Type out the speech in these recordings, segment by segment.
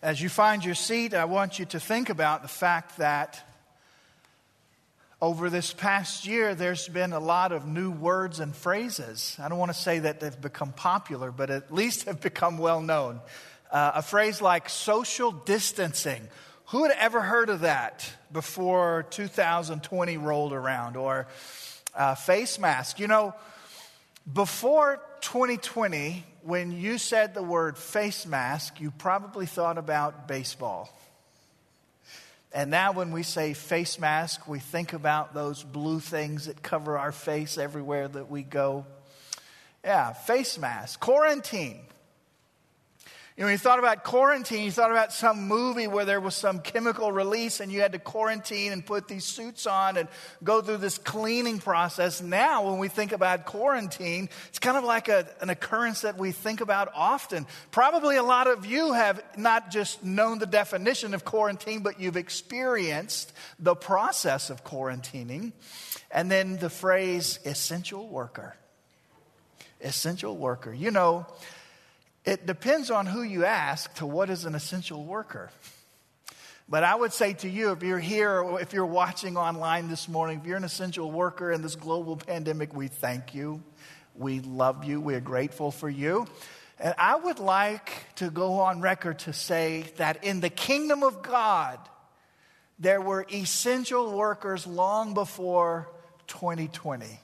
As you find your seat, I want you to think about the fact that over this past year, there's been a lot of new words and phrases. I don't want to say that they've become popular, but at least have become well known. Uh, a phrase like social distancing. Who had ever heard of that before 2020 rolled around? Or uh, face mask. You know, before 2020, when you said the word face mask, you probably thought about baseball. And now, when we say face mask, we think about those blue things that cover our face everywhere that we go. Yeah, face mask. Quarantine. You know, when you thought about quarantine, you thought about some movie where there was some chemical release and you had to quarantine and put these suits on and go through this cleaning process. Now, when we think about quarantine, it's kind of like a, an occurrence that we think about often. Probably a lot of you have not just known the definition of quarantine, but you've experienced the process of quarantining. And then the phrase essential worker. Essential worker. You know, it depends on who you ask to what is an essential worker. But I would say to you, if you're here if you're watching online this morning, if you're an essential worker in this global pandemic, we thank you. We love you. We're grateful for you. And I would like to go on record to say that in the kingdom of God, there were essential workers long before 2020.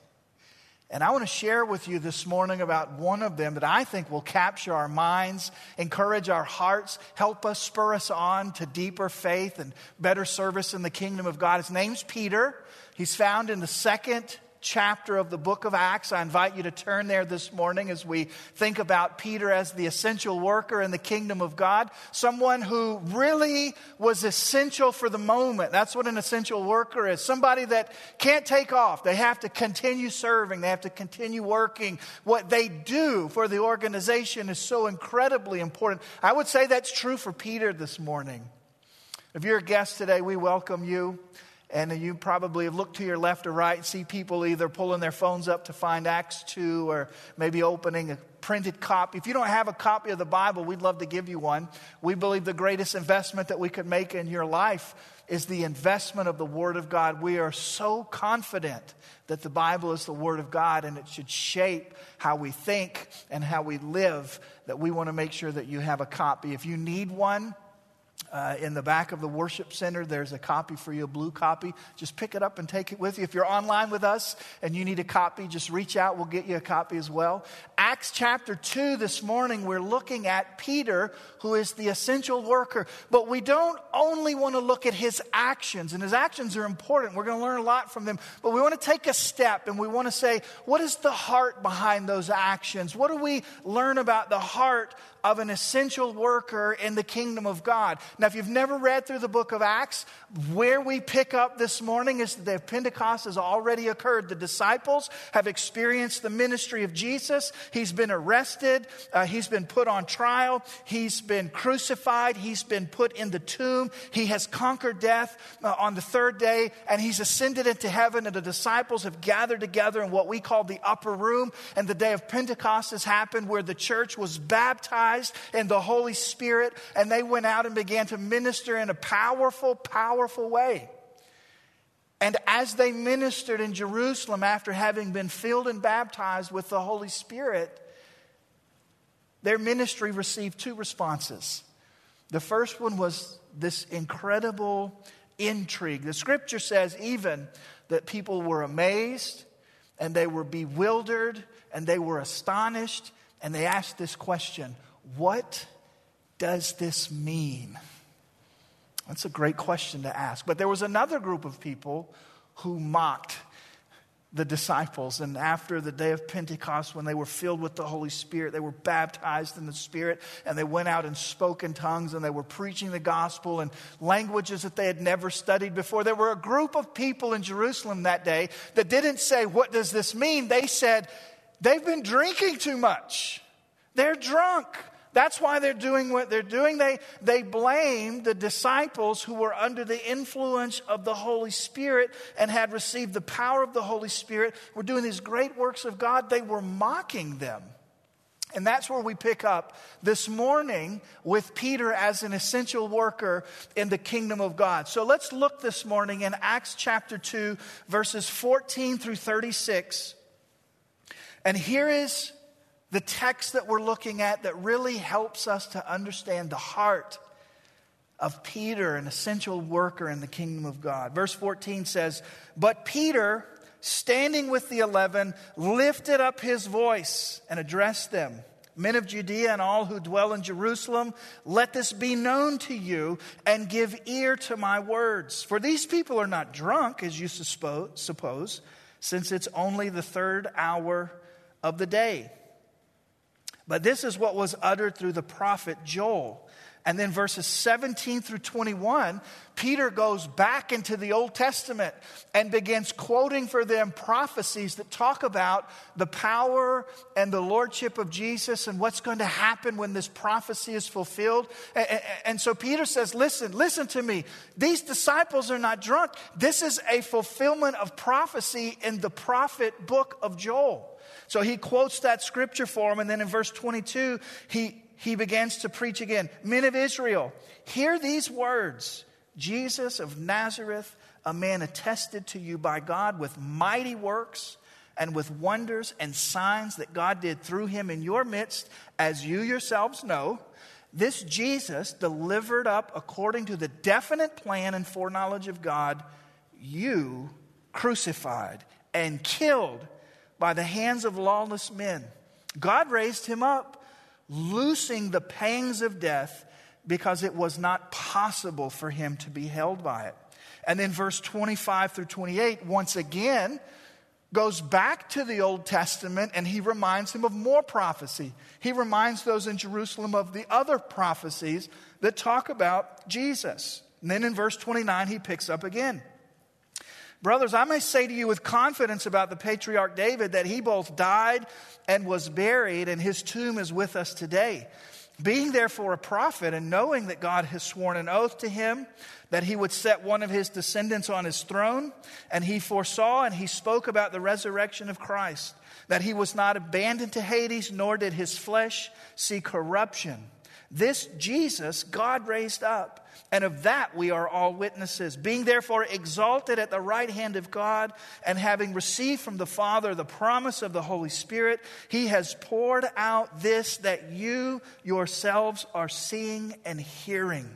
And I want to share with you this morning about one of them that I think will capture our minds, encourage our hearts, help us, spur us on to deeper faith and better service in the kingdom of God. His name's Peter. He's found in the second chapter of the book of Acts. I invite you to turn there this morning as we think about Peter as the essential worker in the kingdom of God, someone who really was essential for the moment. That's what an essential worker is somebody that can't take off. They have to continue serving, they have to continue working. What they do for the organization is so incredibly important. I would say that's true for Peter this morning. If you're a guest today, we welcome you. And you probably have looked to your left or right, see people either pulling their phones up to find Acts 2 or maybe opening a printed copy. If you don't have a copy of the Bible, we'd love to give you one. We believe the greatest investment that we could make in your life is the investment of the Word of God. We are so confident that the Bible is the Word of God and it should shape how we think and how we live that we want to make sure that you have a copy. If you need one, uh, in the back of the worship center, there's a copy for you, a blue copy. Just pick it up and take it with you. If you're online with us and you need a copy, just reach out. We'll get you a copy as well. Acts chapter 2 this morning, we're looking at Peter, who is the essential worker. But we don't only want to look at his actions, and his actions are important. We're going to learn a lot from them. But we want to take a step and we want to say, what is the heart behind those actions? What do we learn about the heart of an essential worker in the kingdom of God. If you've never read through the book of Acts, where we pick up this morning is that Pentecost has already occurred. The disciples have experienced the ministry of Jesus. He's been arrested, uh, he's been put on trial, he's been crucified, he's been put in the tomb, he has conquered death uh, on the third day, and he's ascended into heaven. And the disciples have gathered together in what we call the upper room. And the day of Pentecost has happened where the church was baptized in the Holy Spirit, and they went out and began to minister in a powerful, powerful way. And as they ministered in Jerusalem after having been filled and baptized with the Holy Spirit, their ministry received two responses. The first one was this incredible intrigue. The scripture says even that people were amazed and they were bewildered and they were astonished and they asked this question what does this mean? That's a great question to ask. But there was another group of people who mocked the disciples. And after the day of Pentecost, when they were filled with the Holy Spirit, they were baptized in the Spirit, and they went out and spoke in tongues, and they were preaching the gospel in languages that they had never studied before. There were a group of people in Jerusalem that day that didn't say, What does this mean? They said, They've been drinking too much, they're drunk. That's why they're doing what they're doing. They, they blame the disciples who were under the influence of the Holy Spirit and had received the power of the Holy Spirit, were doing these great works of God. They were mocking them. And that's where we pick up this morning with Peter as an essential worker in the kingdom of God. So let's look this morning in Acts chapter 2, verses 14 through 36. And here is the text that we're looking at that really helps us to understand the heart of Peter, an essential worker in the kingdom of God. Verse 14 says, But Peter, standing with the eleven, lifted up his voice and addressed them. Men of Judea and all who dwell in Jerusalem, let this be known to you and give ear to my words. For these people are not drunk, as you suppose, since it's only the third hour of the day. But this is what was uttered through the prophet Joel. And then verses 17 through 21, Peter goes back into the Old Testament and begins quoting for them prophecies that talk about the power and the lordship of Jesus and what's going to happen when this prophecy is fulfilled. And so Peter says, Listen, listen to me. These disciples are not drunk. This is a fulfillment of prophecy in the prophet book of Joel. So he quotes that scripture for him, and then in verse 22, he, he begins to preach again. Men of Israel, hear these words Jesus of Nazareth, a man attested to you by God with mighty works and with wonders and signs that God did through him in your midst, as you yourselves know. This Jesus, delivered up according to the definite plan and foreknowledge of God, you crucified and killed by the hands of lawless men. God raised him up, loosing the pangs of death because it was not possible for him to be held by it. And then verse 25 through 28, once again, goes back to the Old Testament and he reminds him of more prophecy. He reminds those in Jerusalem of the other prophecies that talk about Jesus. And then in verse 29, he picks up again. Brothers, I may say to you with confidence about the patriarch David that he both died and was buried, and his tomb is with us today. Being therefore a prophet, and knowing that God has sworn an oath to him that he would set one of his descendants on his throne, and he foresaw and he spoke about the resurrection of Christ, that he was not abandoned to Hades, nor did his flesh see corruption. This Jesus God raised up and of that we are all witnesses. Being therefore exalted at the right hand of God, and having received from the Father the promise of the Holy Spirit, he has poured out this that you yourselves are seeing and hearing.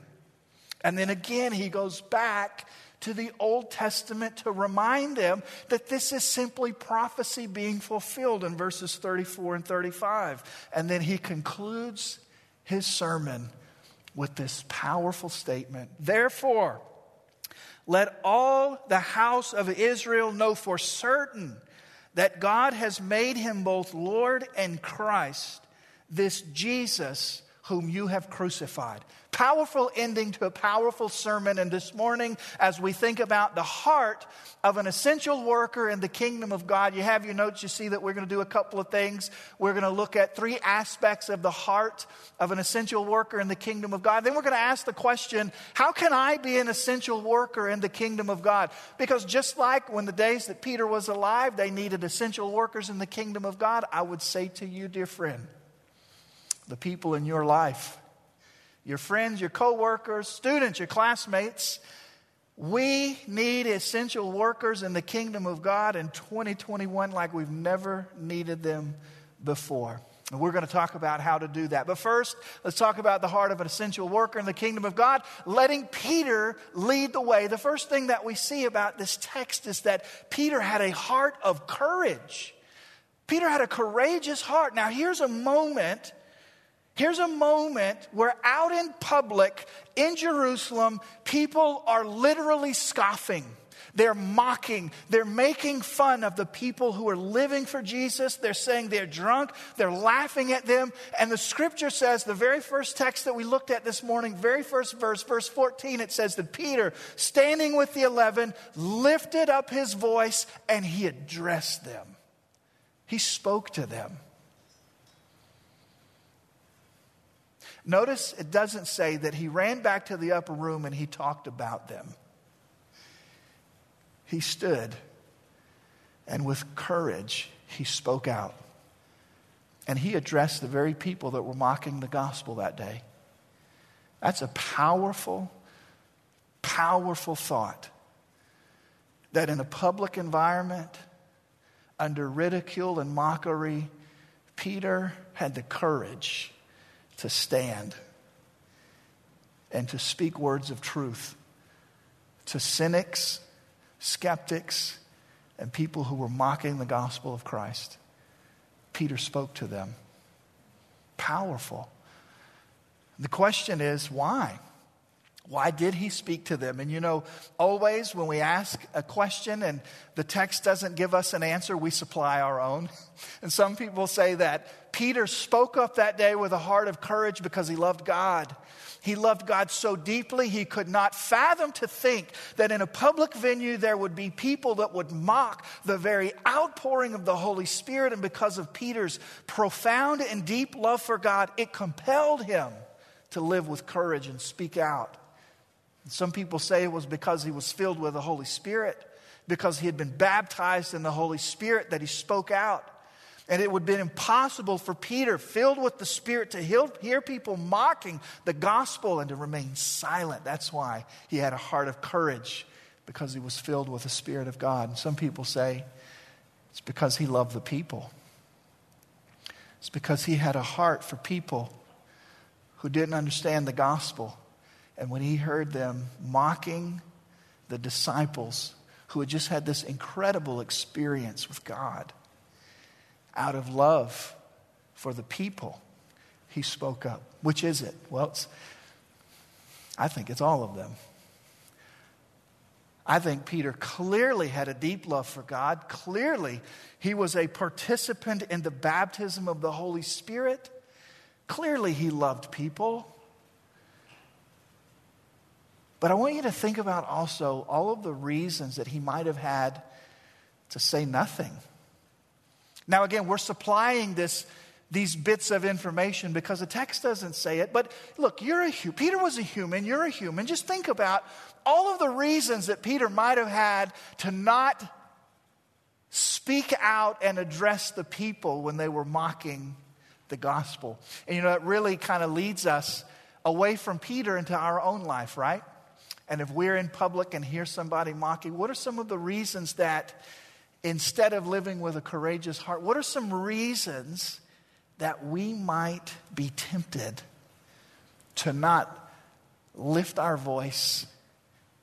And then again, he goes back to the Old Testament to remind them that this is simply prophecy being fulfilled in verses 34 and 35. And then he concludes his sermon with this powerful statement Therefore, let all the house of Israel know for certain that God has made him both Lord and Christ, this Jesus whom you have crucified. Powerful ending to a powerful sermon. And this morning, as we think about the heart of an essential worker in the kingdom of God, you have your notes. You see that we're going to do a couple of things. We're going to look at three aspects of the heart of an essential worker in the kingdom of God. Then we're going to ask the question how can I be an essential worker in the kingdom of God? Because just like when the days that Peter was alive, they needed essential workers in the kingdom of God, I would say to you, dear friend, the people in your life, your friends, your coworkers, students, your classmates. We need essential workers in the kingdom of God in 2021 like we've never needed them before. And we're going to talk about how to do that. But first, let's talk about the heart of an essential worker in the kingdom of God, letting Peter lead the way. The first thing that we see about this text is that Peter had a heart of courage. Peter had a courageous heart. Now, here's a moment Here's a moment where out in public in Jerusalem, people are literally scoffing. They're mocking. They're making fun of the people who are living for Jesus. They're saying they're drunk. They're laughing at them. And the scripture says, the very first text that we looked at this morning, very first verse, verse 14, it says that Peter, standing with the eleven, lifted up his voice and he addressed them. He spoke to them. Notice it doesn't say that he ran back to the upper room and he talked about them. He stood and with courage he spoke out. And he addressed the very people that were mocking the gospel that day. That's a powerful, powerful thought that in a public environment, under ridicule and mockery, Peter had the courage to stand and to speak words of truth to cynics, skeptics, and people who were mocking the gospel of Christ. Peter spoke to them. Powerful. The question is why? Why did he speak to them? And you know, always when we ask a question and the text doesn't give us an answer, we supply our own. And some people say that Peter spoke up that day with a heart of courage because he loved God. He loved God so deeply he could not fathom to think that in a public venue there would be people that would mock the very outpouring of the Holy Spirit. And because of Peter's profound and deep love for God, it compelled him to live with courage and speak out. Some people say it was because he was filled with the Holy Spirit, because he had been baptized in the Holy Spirit, that he spoke out. And it would have been impossible for Peter, filled with the Spirit, to hear people mocking the gospel and to remain silent. That's why he had a heart of courage, because he was filled with the Spirit of God. And some people say it's because he loved the people. It's because he had a heart for people who didn't understand the gospel. And when he heard them mocking the disciples who had just had this incredible experience with God, out of love for the people, he spoke up. Which is it? Well, I think it's all of them. I think Peter clearly had a deep love for God. Clearly, he was a participant in the baptism of the Holy Spirit. Clearly, he loved people. But I want you to think about also all of the reasons that he might have had to say nothing. Now, again, we're supplying this, these bits of information because the text doesn't say it. But look, you're a Peter was a human. You're a human. Just think about all of the reasons that Peter might have had to not speak out and address the people when they were mocking the gospel. And you know, it really kind of leads us away from Peter into our own life, right? And if we're in public and hear somebody mocking, what are some of the reasons that instead of living with a courageous heart, what are some reasons that we might be tempted to not lift our voice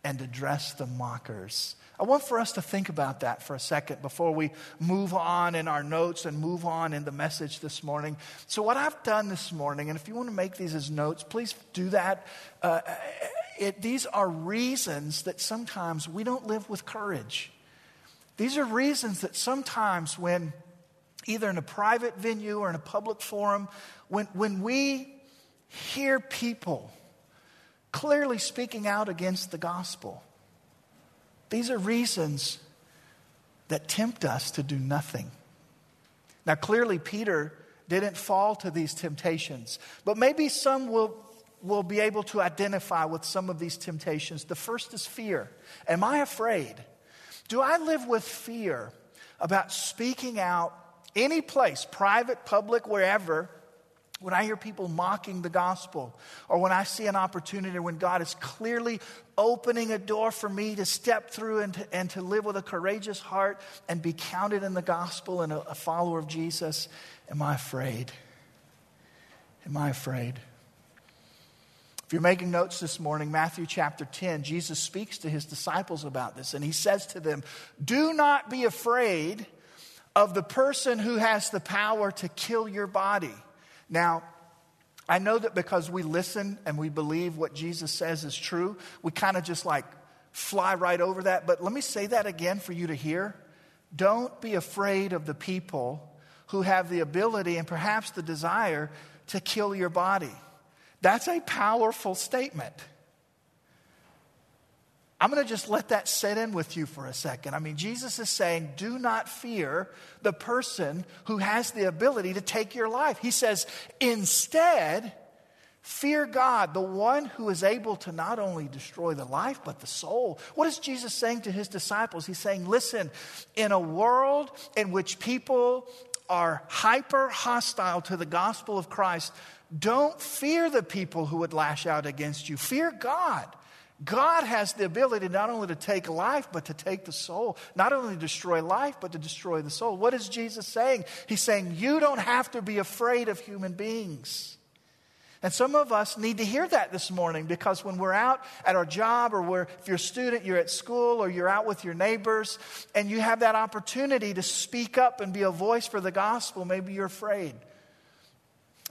and address the mockers? I want for us to think about that for a second before we move on in our notes and move on in the message this morning. So, what I've done this morning, and if you want to make these as notes, please do that. Uh, it, these are reasons that sometimes we don't live with courage. These are reasons that sometimes, when either in a private venue or in a public forum, when, when we hear people clearly speaking out against the gospel, these are reasons that tempt us to do nothing. Now, clearly, Peter didn't fall to these temptations, but maybe some will, will be able to identify with some of these temptations. The first is fear. Am I afraid? Do I live with fear about speaking out any place, private, public, wherever, when I hear people mocking the gospel, or when I see an opportunity when God is clearly opening a door for me to step through and to, and to live with a courageous heart and be counted in the gospel and a, a follower of Jesus, am I afraid? Am I afraid? If you're making notes this morning, Matthew chapter 10, Jesus speaks to his disciples about this, and he says to them, Do not be afraid of the person who has the power to kill your body. Now, I know that because we listen and we believe what Jesus says is true, we kind of just like fly right over that. But let me say that again for you to hear. Don't be afraid of the people who have the ability and perhaps the desire to kill your body. That's a powerful statement. I'm going to just let that set in with you for a second. I mean, Jesus is saying, do not fear the person who has the ability to take your life. He says, instead, fear God, the one who is able to not only destroy the life, but the soul. What is Jesus saying to his disciples? He's saying, listen, in a world in which people are hyper hostile to the gospel of Christ, don't fear the people who would lash out against you. Fear God. God has the ability not only to take life, but to take the soul. Not only to destroy life, but to destroy the soul. What is Jesus saying? He's saying, You don't have to be afraid of human beings. And some of us need to hear that this morning because when we're out at our job or we're, if you're a student, you're at school or you're out with your neighbors and you have that opportunity to speak up and be a voice for the gospel, maybe you're afraid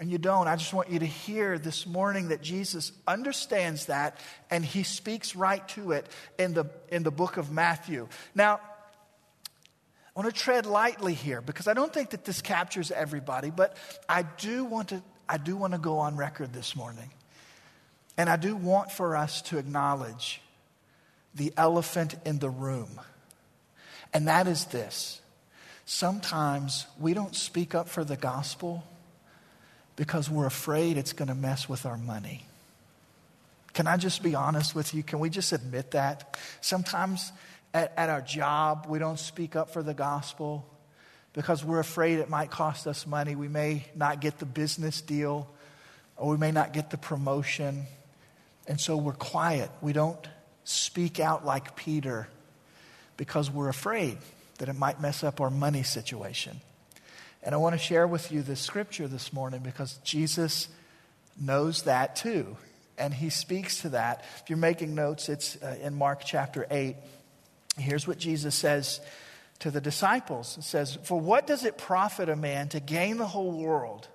and you don't, I just want you to hear this morning that Jesus understands that and he speaks right to it in the, in the book of Matthew. Now, I want to tread lightly here because I don't think that this captures everybody, but I do want to, I do want to go on record this morning. And I do want for us to acknowledge the elephant in the room. And that is this sometimes we don't speak up for the gospel because we're afraid it's going to mess with our money. Can I just be honest with you? Can we just admit that? Sometimes at, at, our job, we don't speak up for the gospel because we're afraid it might cost us money. We may not get the business deal or we may not get the promotion. And so we're quiet. We don't speak out like Peter because we're afraid that it might mess up our money situation. And I want to share with you this scripture this morning because Jesus knows that too. And he speaks to that. If you're making notes, it's uh, in Mark chapter 8. Here's what Jesus says to the disciples It says, For what does it profit a man to gain the whole world?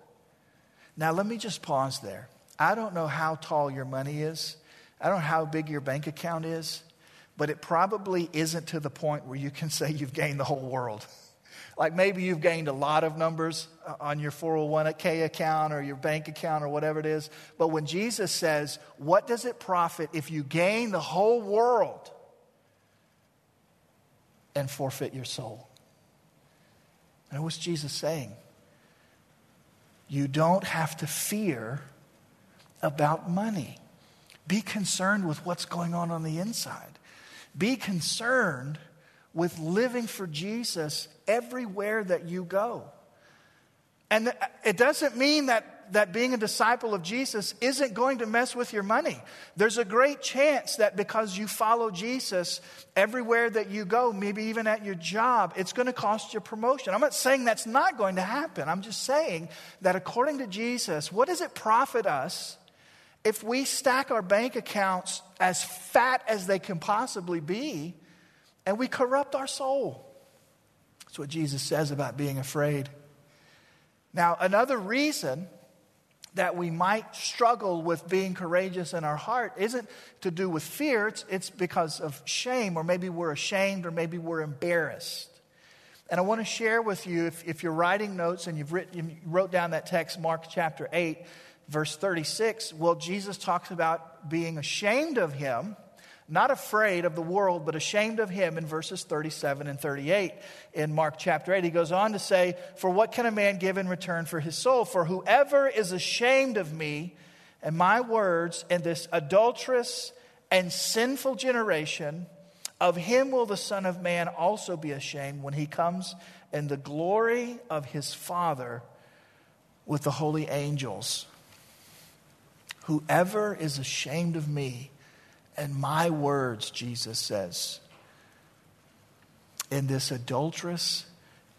Now, let me just pause there. I don't know how tall your money is, I don't know how big your bank account is, but it probably isn't to the point where you can say you've gained the whole world. Like maybe you've gained a lot of numbers uh, on your 401k account or your bank account or whatever it is. But when Jesus says, What does it profit if you gain the whole world and forfeit your soul? And what's Jesus saying? You don't have to fear about money. Be concerned with what's going on on the inside. Be concerned with living for Jesus everywhere that you go. And it doesn't mean that, that being a disciple of Jesus isn't going to mess with your money. There's a great chance that because you follow Jesus everywhere that you go, maybe even at your job, it's going to cost you promotion. I'm not saying that's not going to happen. I'm just saying that according to Jesus, what does it profit us if we stack our bank accounts as fat as they can possibly be and we corrupt our soul? That's what Jesus says about being afraid. Now, another reason that we might struggle with being courageous in our heart isn't to do with fear, it's, it's because of shame, or maybe we're ashamed, or maybe we're embarrassed. And I want to share with you, if, if you're writing notes and you've written, you wrote down that text, Mark chapter 8, verse 36, well, Jesus talks about being ashamed of him not afraid of the world, but ashamed of him in verses 37 and 38 in Mark chapter 8. He goes on to say, For what can a man give in return for his soul? For whoever is ashamed of me and my words in this adulterous and sinful generation, of him will the Son of Man also be ashamed when he comes in the glory of his Father with the holy angels. Whoever is ashamed of me, and my words, Jesus says, in this adulterous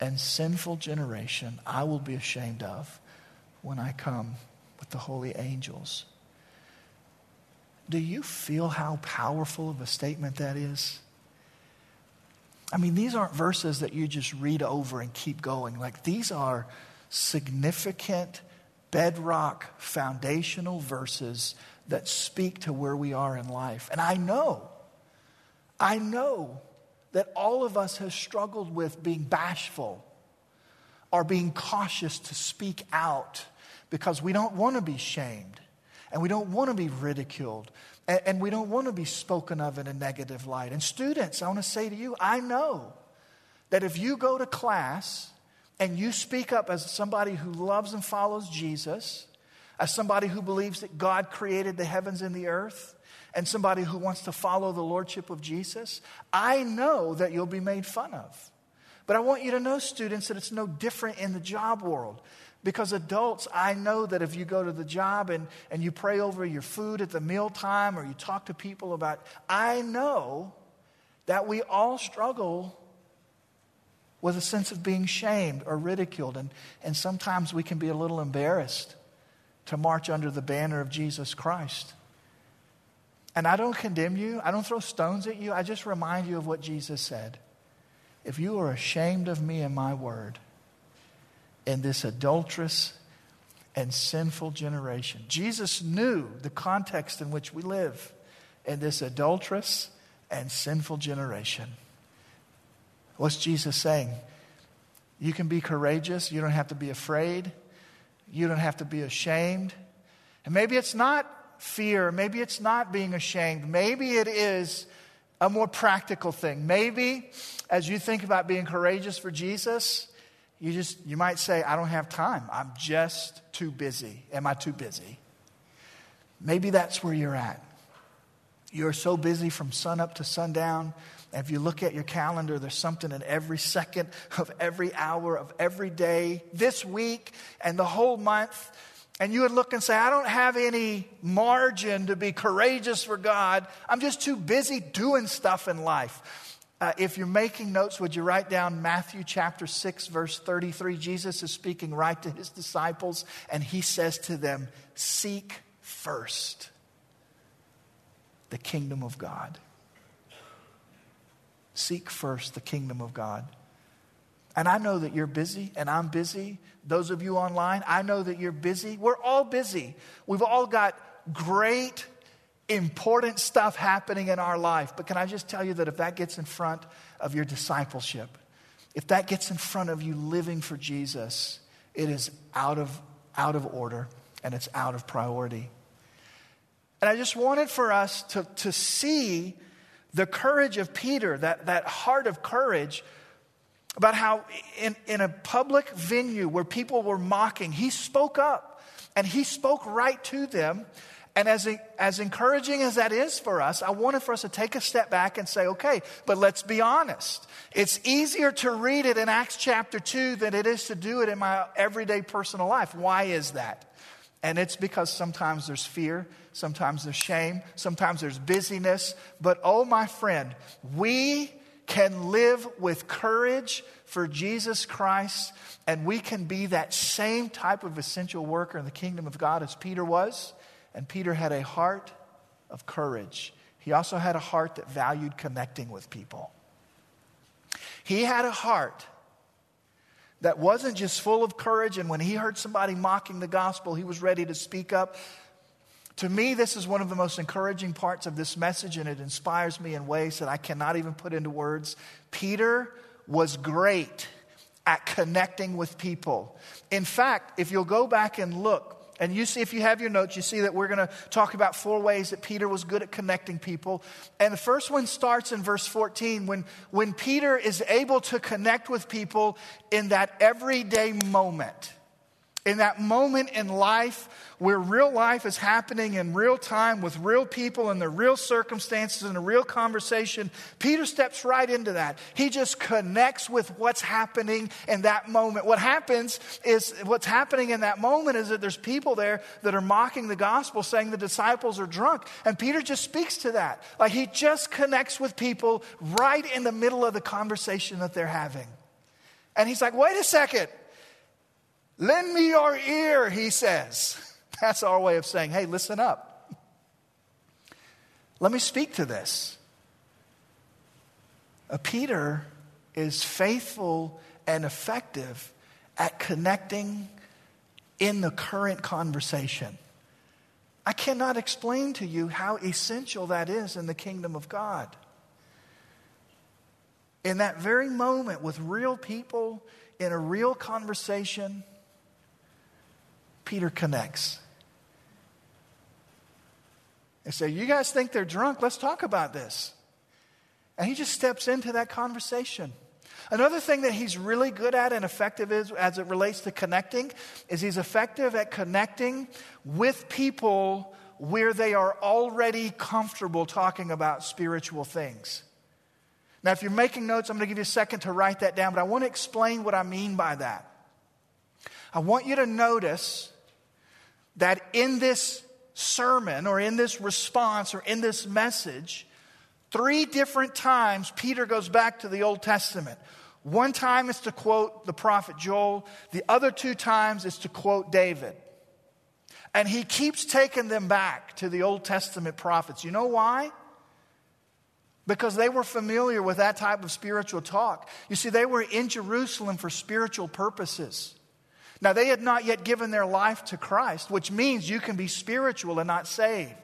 and sinful generation, I will be ashamed of when I come with the holy angels. Do you feel how powerful of a statement that is? I mean, these aren't verses that you just read over and keep going. Like, these are significant, bedrock, foundational verses that speak to where we are in life. And I know, I know that all of us have struggled with being bashful or being cautious to speak out because we don't want to be shamed and we don't want to be ridiculed and, and we don't want to be spoken of in a negative light. And students, I want to say to you, I know that if you go to class and you speak up as somebody who loves and follows Jesus, as somebody who believes that God created the heavens and the earth, and somebody who wants to follow the lordship of Jesus, I know that you'll be made fun of. But I want you to know, students, that it's no different in the job world. Because adults, I know that if you go to the job and, and you pray over your food at the mealtime or you talk to people about, I know that we all struggle with a sense of being shamed or ridiculed. And, and sometimes we can be a little embarrassed to march under the banner of Jesus Christ. And I don't condemn you, I don't throw stones at you. I just remind you of what Jesus said. If you are ashamed of me and my word in this adulterous and sinful generation, Jesus knew the context in which we live in this adulterous and sinful generation. What's Jesus saying? You can be courageous, you don't have to be afraid, you don't have to be ashamed. And maybe it's not fear. Maybe it's not being ashamed. Maybe it is a more practical thing. Maybe as you think about being courageous for Jesus, you just you might say, I don't have time. I'm just too busy. Am I too busy? Maybe that's where you're at. You're so busy from sun up to sundown. And if you look at your calendar, there's something in every second of every hour of every day, this week, and the whole month and you would look and say, I don't have any margin to be courageous for God. I'm just too busy doing stuff in life. Uh, if you're making notes, would you write down Matthew chapter 6, verse 33? Jesus is speaking right to his disciples, and he says to them, Seek first the kingdom of God. Seek first the kingdom of God. And I know that you're busy, and I'm busy. Those of you online, I know that you're busy. We're all busy. We've all got great, important stuff happening in our life. But can I just tell you that if that gets in front of your discipleship, if that gets in front of you living for Jesus, it is out of, out of order and it's out of priority. And I just wanted for us to, to see the courage of Peter, that, that heart of courage about how in, in a public venue where people were mocking, he spoke up and he spoke right to them. And as, as encouraging as that is for us, I wanted for us to take a step back and say, okay, but let's be honest. It's easier to read it in Acts chapter 2 than it is to do it in my everyday personal life. Why is that? And it's because sometimes there's fear, sometimes there's shame, sometimes there's busyness. But oh, my friend, we can live with courage for Jesus Christ, and we can be that same type of essential worker in the kingdom of God as Peter was. And Peter had a heart of courage. He also had a heart that valued connecting with people. He had a heart that wasn't just full of courage, and when he heard somebody mocking the gospel, he was ready to speak up. To me, this is one of the most encouraging parts of this message, and it inspires me in ways that I cannot even put into words. Peter was great at connecting with people. In fact, if you'll go back and look, and you see, if you have your notes, you see that we're going to talk about four ways that Peter was good at connecting people. And the first one starts in verse 14 when, when Peter is able to connect with people in that everyday moment in that moment in life where real life is happening in real time with real people and the real circumstances and a real conversation, Peter steps right into that. He just connects with what's happening in that moment. What happens is, what's happening in that moment is that there's people there that are mocking the gospel, saying the disciples are drunk. And Peter just speaks to that. Like he just connects with people right in the middle of the conversation that they're having. And he's like, wait a second. Lend me your ear, he says. That's our way of saying, hey, listen up. Let me speak to this. Uh, Peter is faithful and effective at connecting in the current conversation. I cannot explain to you how essential that is in the kingdom of God. In that very moment, with real people, in a real conversation, Peter connects. They say, You guys think they're drunk? Let's talk about this. And he just steps into that conversation. Another thing that he's really good at and effective is, as it relates to connecting, is he's effective at connecting with people where they are already comfortable talking about spiritual things. Now, if you're making notes, I'm going to give you a second to write that down, but I want to explain what I mean by that. I want you to notice that in this sermon or in this response or in this message, three different times Peter goes back to the Old Testament. One time is to quote the prophet Joel, the other two times is to quote David. And he keeps taking them back to the Old Testament prophets. You know why? Because they were familiar with that type of spiritual talk. You see, they were in Jerusalem for spiritual purposes. Now, they had not yet given their life to Christ, which means you can be spiritual and not saved.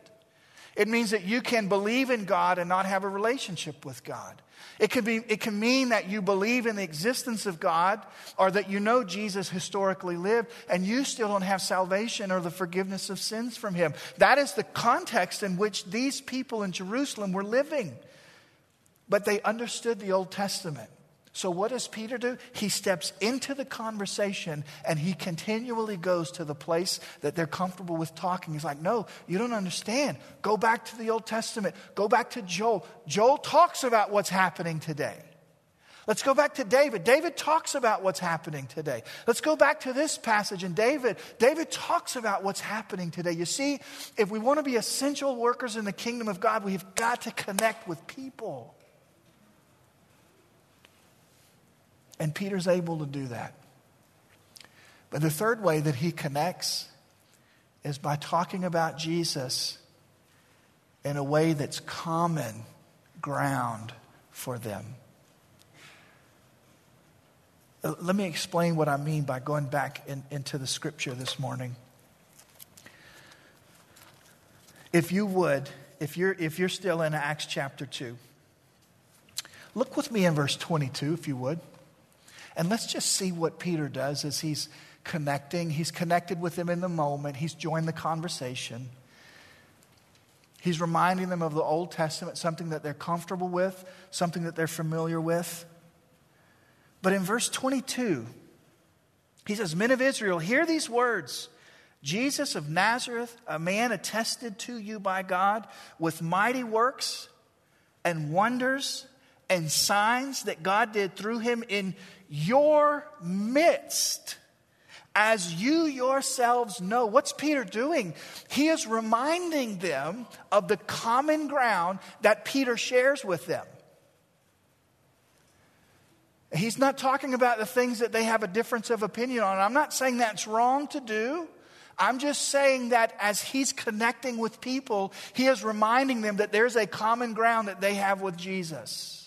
It means that you can believe in God and not have a relationship with God. It can, be, it can mean that you believe in the existence of God or that you know Jesus historically lived and you still don't have salvation or the forgiveness of sins from Him. That is the context in which these people in Jerusalem were living. But they understood the Old Testament. So, what does Peter do? He steps into the conversation and he continually goes to the place that they're comfortable with talking. He's like, No, you don't understand. Go back to the Old Testament, go back to Joel. Joel talks about what's happening today. Let's go back to David. David talks about what's happening today. Let's go back to this passage and David. David talks about what's happening today. You see, if we want to be essential workers in the kingdom of God, we've got to connect with people. And Peter's able to do that. But the third way that he connects is by talking about Jesus in a way that's common ground for them. Uh, let me explain what I mean by going back in, into the scripture this morning. If you would, if you're, if you're still in Acts chapter 2, look with me in verse 22, if you would. And let's just see what Peter does as he's connecting. He's connected with them in the moment, he's joined the conversation. He's reminding them of the Old Testament, something that they're comfortable with, something that they're familiar with. But in verse 22, he says, Men of Israel, hear these words Jesus of Nazareth, a man attested to you by God with mighty works and wonders and signs that God did through him in your midst. As you yourselves know, what's Peter doing? He is reminding them of the common ground that Peter shares with them. He's not talking about the things that they have a difference of opinion on. I'm not saying that's wrong to do. I'm just saying that as he's connecting with people, he is reminding them that there's a common ground that they have with Jesus.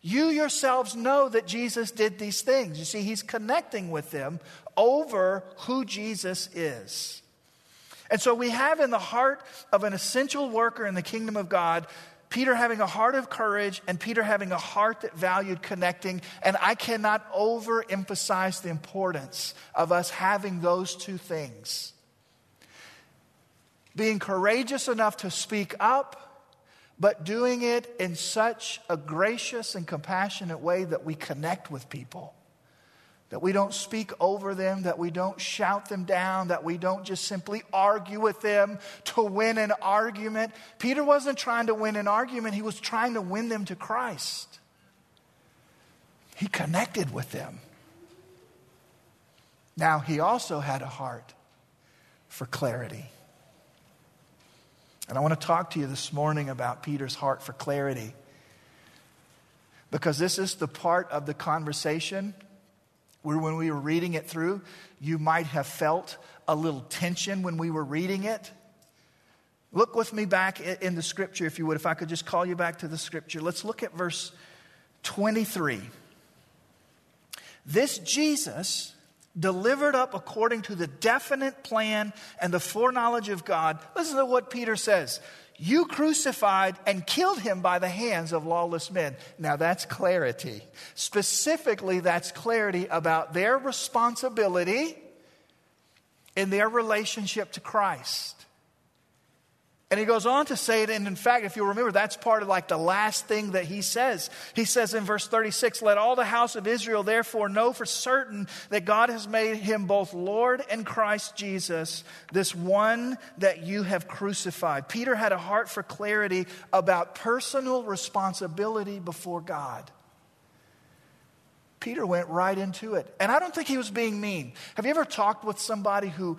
You yourselves know that Jesus did these things. You see, he's connecting with them over who Jesus is. And so we have in the heart of an essential worker in the kingdom of God Peter having a heart of courage and Peter having a heart that valued connecting. And I cannot overemphasize the importance of us having those two things. Being courageous enough to speak up but doing it in such a gracious and compassionate way that we connect with people. That we don't speak over them, that we don't shout them down, that we don't just simply argue with them to win an argument. Peter wasn't trying to win an argument, he was trying to win them to Christ. He connected with them. Now, he also had a heart for clarity. And I want to talk to you this morning about Peter's heart for clarity. Because this is the part of the conversation where, when we were reading it through, you might have felt a little tension when we were reading it. Look with me back in the scripture, if you would, if I could just call you back to the scripture. Let's look at verse 23. This Jesus delivered up according to the definite plan and the foreknowledge of God. Listen to what Peter says. You crucified and killed him by the hands of lawless men. Now that's clarity. Specifically, that's clarity about their responsibility in their relationship to Christ. And he goes on to say it, and in fact, if you remember, that's part of like the last thing that he says. He says in verse 36 Let all the house of Israel therefore know for certain that God has made him both Lord and Christ Jesus, this one that you have crucified. Peter had a heart for clarity about personal responsibility before God. Peter went right into it. And I don't think he was being mean. Have you ever talked with somebody who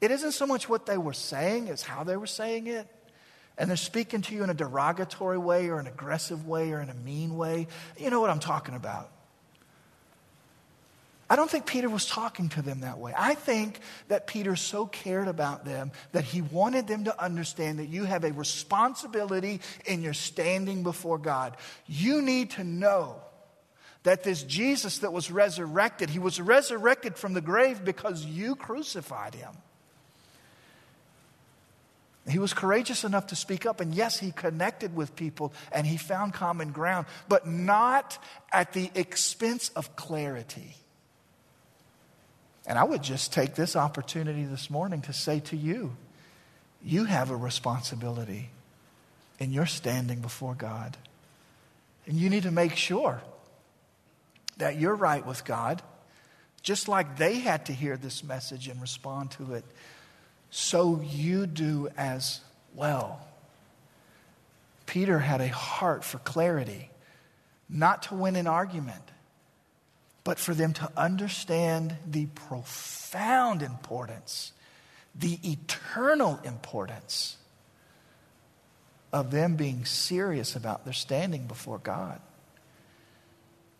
it isn't so much what they were saying as how they were saying it. And they're speaking to you in a derogatory way or an aggressive way or in a mean way. You know what I'm talking about. I don't think Peter was talking to them that way. I think that Peter so cared about them that he wanted them to understand that you have a responsibility in your standing before God. You need to know that this Jesus that was resurrected, he was resurrected from the grave because you crucified him. He was courageous enough to speak up, and yes, he connected with people and he found common ground, but not at the expense of clarity. And I would just take this opportunity this morning to say to you, you have a responsibility in your standing before God. And you need to make sure that you're right with God, just like they had to hear this message and respond to it so you do as well. Peter had a heart for clarity, not to win an argument, but for them to understand the profound importance, the eternal importance of them being serious about their standing before God.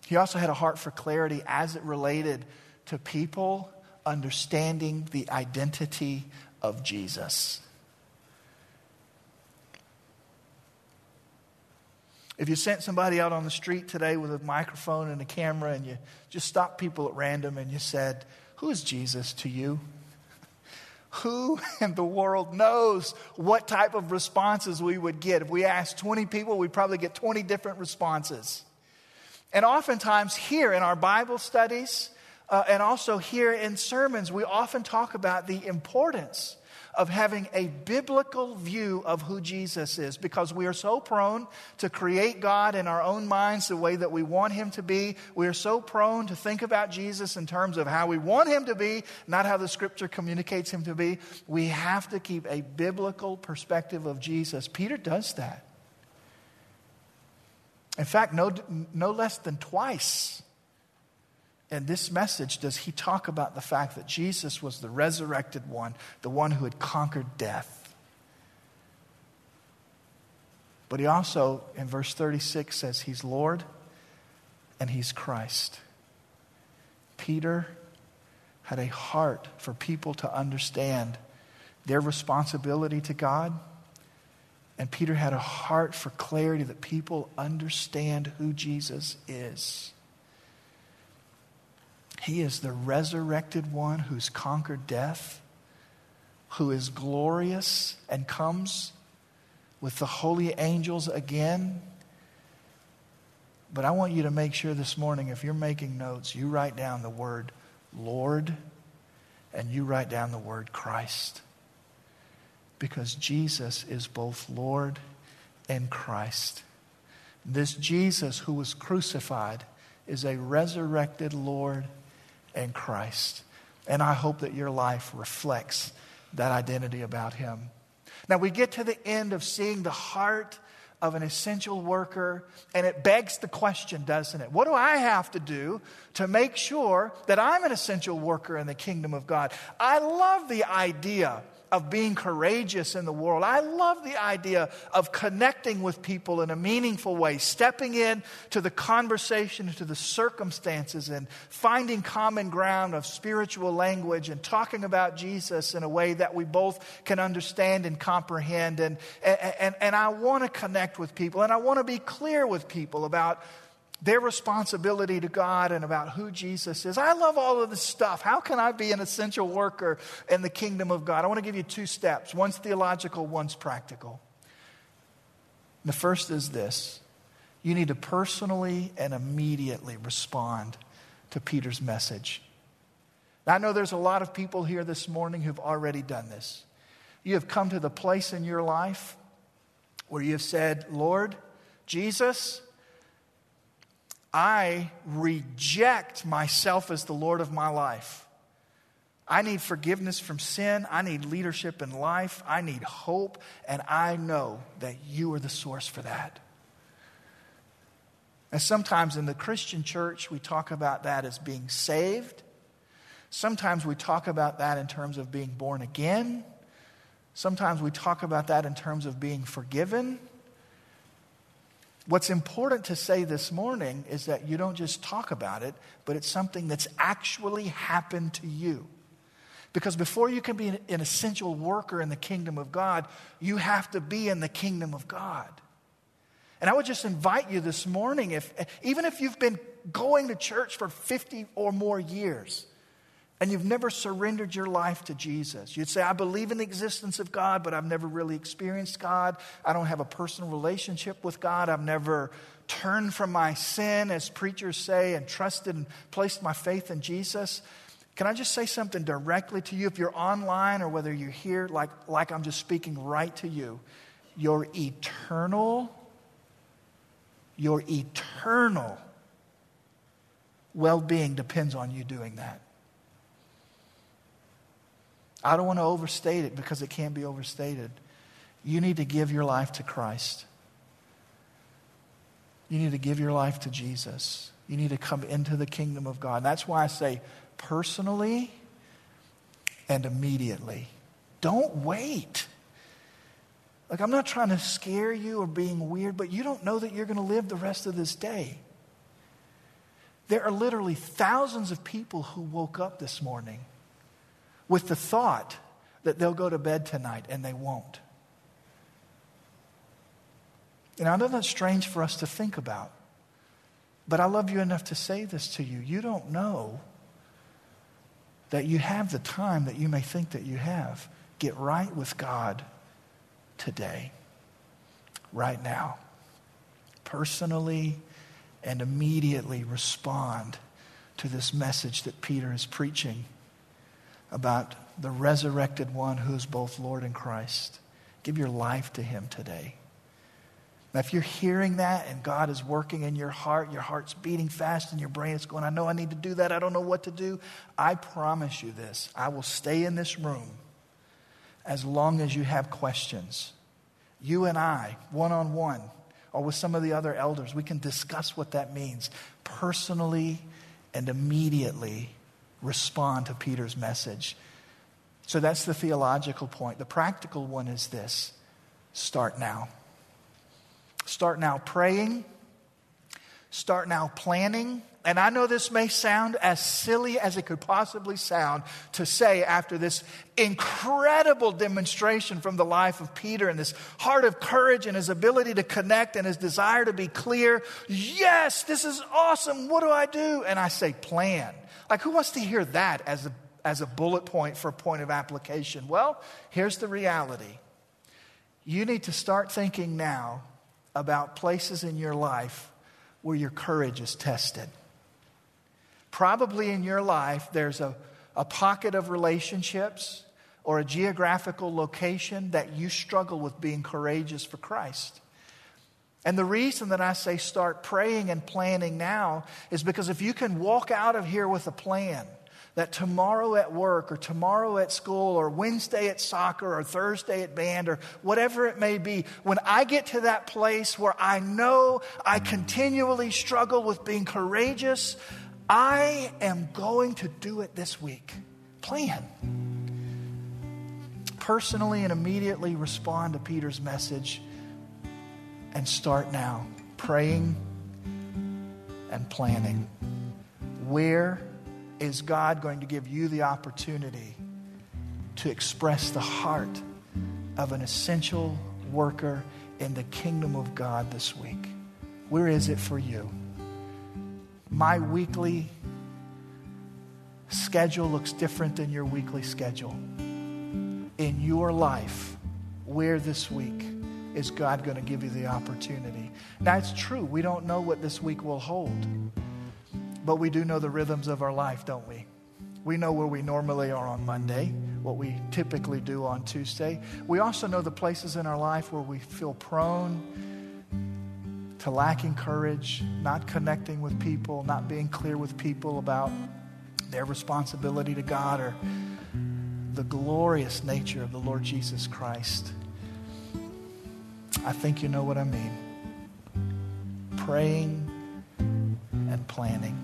He also had a heart for clarity as it related to people understanding the identity of Jesus. If you sent somebody out on the street today with a microphone and a camera and you just stopped people at random and you said, Who is Jesus to you? Who in the world knows what type of responses we would get? If we asked 20 people, we'd probably get 20 different responses. And oftentimes, here in our Bible studies, uh, and also here in sermons, we often talk about the importance of having a biblical view of who Jesus is because we are so prone to create God in our own minds the way that we want Him to be. We are so prone to think about Jesus in terms of how we want Him to be, not how the Scripture communicates Him to be. We have to keep a biblical perspective of Jesus. Peter does that. In fact, no, no less than twice in this message does he talk about the fact that Jesus was the resurrected one, the one who had conquered death. But he also, in verse 36, says he's Lord and he's Christ. Peter had a heart for people to understand their responsibility to God. And Peter had a heart for clarity that people understand who Jesus is. He is the resurrected one who's conquered death, who is glorious and comes with the holy angels again. But I want you to make sure this morning, if you're making notes, you write down the word Lord and you write down the word Christ. Because Jesus is both Lord and Christ. This Jesus who was crucified is a resurrected Lord and Christ. And I hope that your life reflects that identity about Him. Now, we get to the end of seeing the heart of an essential worker, and it begs the question, doesn't it? What do I have to do to make sure that I'm an essential worker in the kingdom of God? I love the idea of being courageous in the world. I love the idea of connecting with people in a meaningful way, stepping in to the conversation, to the circumstances, and finding common ground of spiritual language and talking about Jesus in a way that we both can understand and comprehend. And, and, and I want to connect with people, and I want to be clear with people about their responsibility to God and about who Jesus is. I love all of this stuff. How can I be an essential worker in the kingdom of God? I want to give you two steps one's theological, one's practical. The first is this you need to personally and immediately respond to Peter's message. I know there's a lot of people here this morning who've already done this. you have come to the place in your life where you have said, Lord, Jesus, I reject myself as the Lord of my life. I need forgiveness from sin. I need leadership in life. I need hope. And I know that you are the source for that. And sometimes in the Christian church, we talk about that as being saved. Sometimes we talk about that in terms of being born again. Sometimes we talk about that in terms of being forgiven. What's important to say this morning is that you don't just talk about it, but it's something that's actually happened to you. Because before you can be an essential worker in the kingdom of God, you have to be in the kingdom of God. And I would just invite you this morning, if, even if you've been going to church for 50 or more years, and you've never surrendered your life to Jesus. You'd say, I believe in the existence of God, but I've never really experienced God. I don't have a personal relationship with God. I've never turned from my sin, as preachers say, and trusted and placed my faith in Jesus. Can I just say something directly to you? If you're online or whether you're here, like, like I'm just speaking right to you, your eternal, your eternal well being depends on you doing that. I don't want to overstate it because it can't be overstated. You need to give your life to Christ. You need to give your life to Jesus. You need to come into the kingdom of God. That's why I say personally and immediately. Don't wait. Like, I'm not trying to scare you or being weird, but you don't know that you're going to live the rest of this day. There are literally thousands of people who woke up this morning with the thought that they'll go to bed tonight and they won't. And I know that's strange for us to think about, but I love you enough to say this to you. You don't know that you have the time that you may think that you have. Get right with God today, right now. Personally and immediately respond to this message that Peter is preaching about the resurrected one who is both Lord and Christ. Give your life to him today. Now, if you're hearing that and God is working in your heart, your heart's beating fast and your brain is going, I know I need to do that, I don't know what to do, I promise you this I will stay in this room as long as you have questions. You and I, one on one, or with some of the other elders, we can discuss what that means personally and immediately respond to Peter's message. So that's the theological point. The practical one is this start now. Start now praying. Start now planning. And I know this may sound as silly as it could possibly sound to say after this incredible demonstration from the life of Peter and this heart of courage and his ability to connect and his desire to be clear. Yes, this is awesome. What do I do? And I say, plan. Like, who wants to hear that as a, as a bullet point for a point of application? Well, here's the reality you need to start thinking now about places in your life where your courage is tested. Probably in your life, there's a, a pocket of relationships or a geographical location that you struggle with being courageous for Christ. And the reason that I say start praying and planning now is because if you can walk out of here with a plan that tomorrow at work or tomorrow at school or Wednesday at soccer or Thursday at band or whatever it may be, when I get to that place where I know I continually struggle with being courageous, I am going to do it this week. Plan. Personally and immediately respond to Peter's message and start now praying and planning. Where is God going to give you the opportunity to express the heart of an essential worker in the kingdom of God this week? Where is it for you? My weekly schedule looks different than your weekly schedule. In your life, where this week? Is God going to give you the opportunity? Now, it's true, we don't know what this week will hold, but we do know the rhythms of our life, don't we? We know where we normally are on Monday, what we typically do on Tuesday. We also know the places in our life where we feel prone to lacking courage, not connecting with people, not being clear with people about their responsibility to God or the glorious nature of the Lord Jesus Christ. I think you know what I mean. Praying and planning.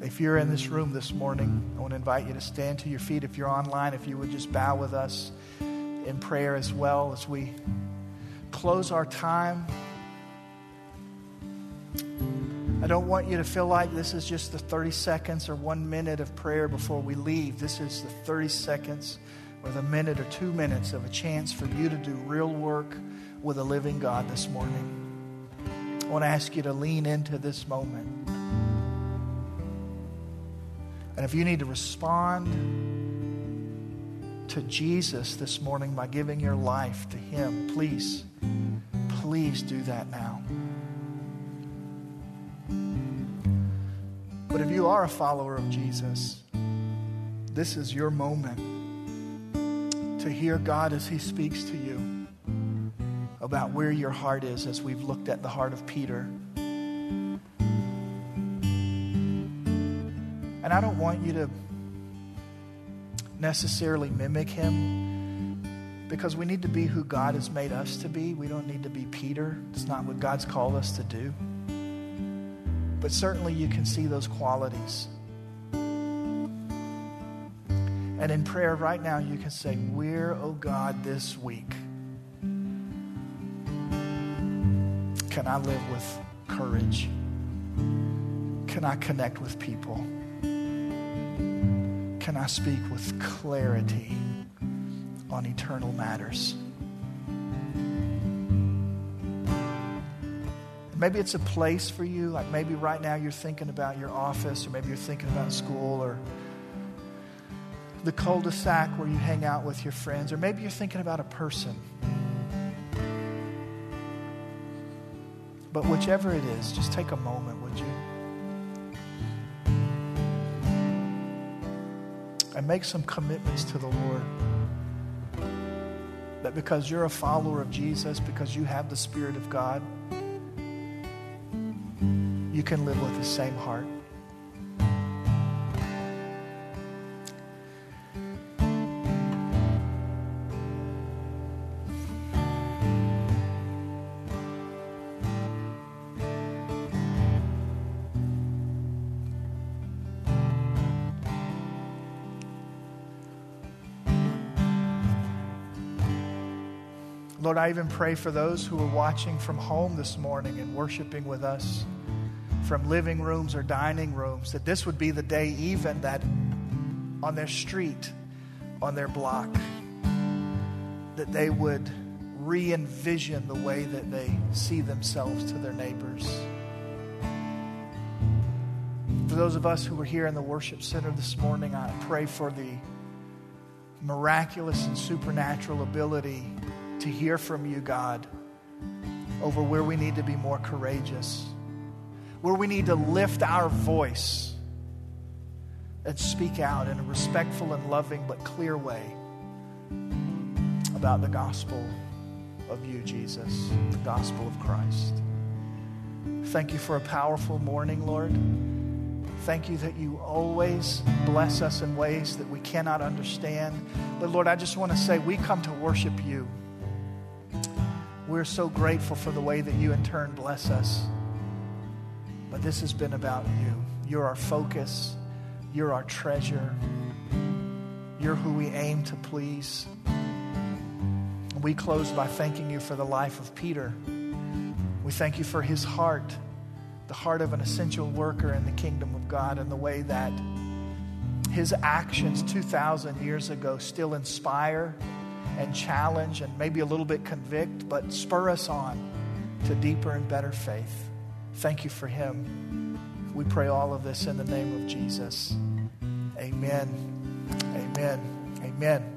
If you're in this room this morning, I want to invite you to stand to your feet. If you're online, if you would just bow with us in prayer as well as we close our time. I don't want you to feel like this is just the 30 seconds or one minute of prayer before we leave. This is the 30 seconds or the minute or two minutes of a chance for you to do real work with a living God this morning. I want to ask you to lean into this moment. And if you need to respond to Jesus this morning by giving your life to Him, please, please do that now. But if you are a follower of Jesus, this is your moment to hear God as He speaks to you about where your heart is as we've looked at the heart of Peter. And I don't want you to necessarily mimic him because we need to be who God has made us to be. We don't need to be Peter. It's not what God's called us to do. But certainly you can see those qualities. And in prayer right now, you can say, Where, oh God, this week can I live with courage? Can I connect with people? Can I speak with clarity on eternal matters? Maybe it's a place for you. Like maybe right now you're thinking about your office, or maybe you're thinking about school, or the cul de sac where you hang out with your friends, or maybe you're thinking about a person. But whichever it is, just take a moment, would you? And make some commitments to the Lord. That because you're a follower of Jesus, because you have the Spirit of God, you can live with the same heart. Lord, I even pray for those who are watching from home this morning and worshiping with us from living rooms or dining rooms, that this would be the day even that on their street, on their block, that they would re envision the way that they see themselves to their neighbors. For those of us who are here in the worship center this morning, I pray for the miraculous and supernatural ability to hear from you, God, over where we need to be more courageous where we need to lift our voice and speak out in a respectful and loving but clear way about the gospel of you, Jesus, the gospel of Christ. Thank you for a powerful morning, Lord. Thank you that you always bless us in ways that we cannot understand. But Lord, I just want to say we come to worship you. We're so grateful for the way that you in turn bless us. But this has been about you. You're our focus, you're our treasure, you're who we aim to please. We close by thanking you for the life of Peter. We thank you for his heart, the heart of an essential worker in the kingdom of God, and the way that his actions 2,000 years ago still inspire and challenge and maybe a little bit convict, but spur us on to deeper and better faith. Thank you for him. We pray all of this in the name of Jesus. Amen. Amen. Amen.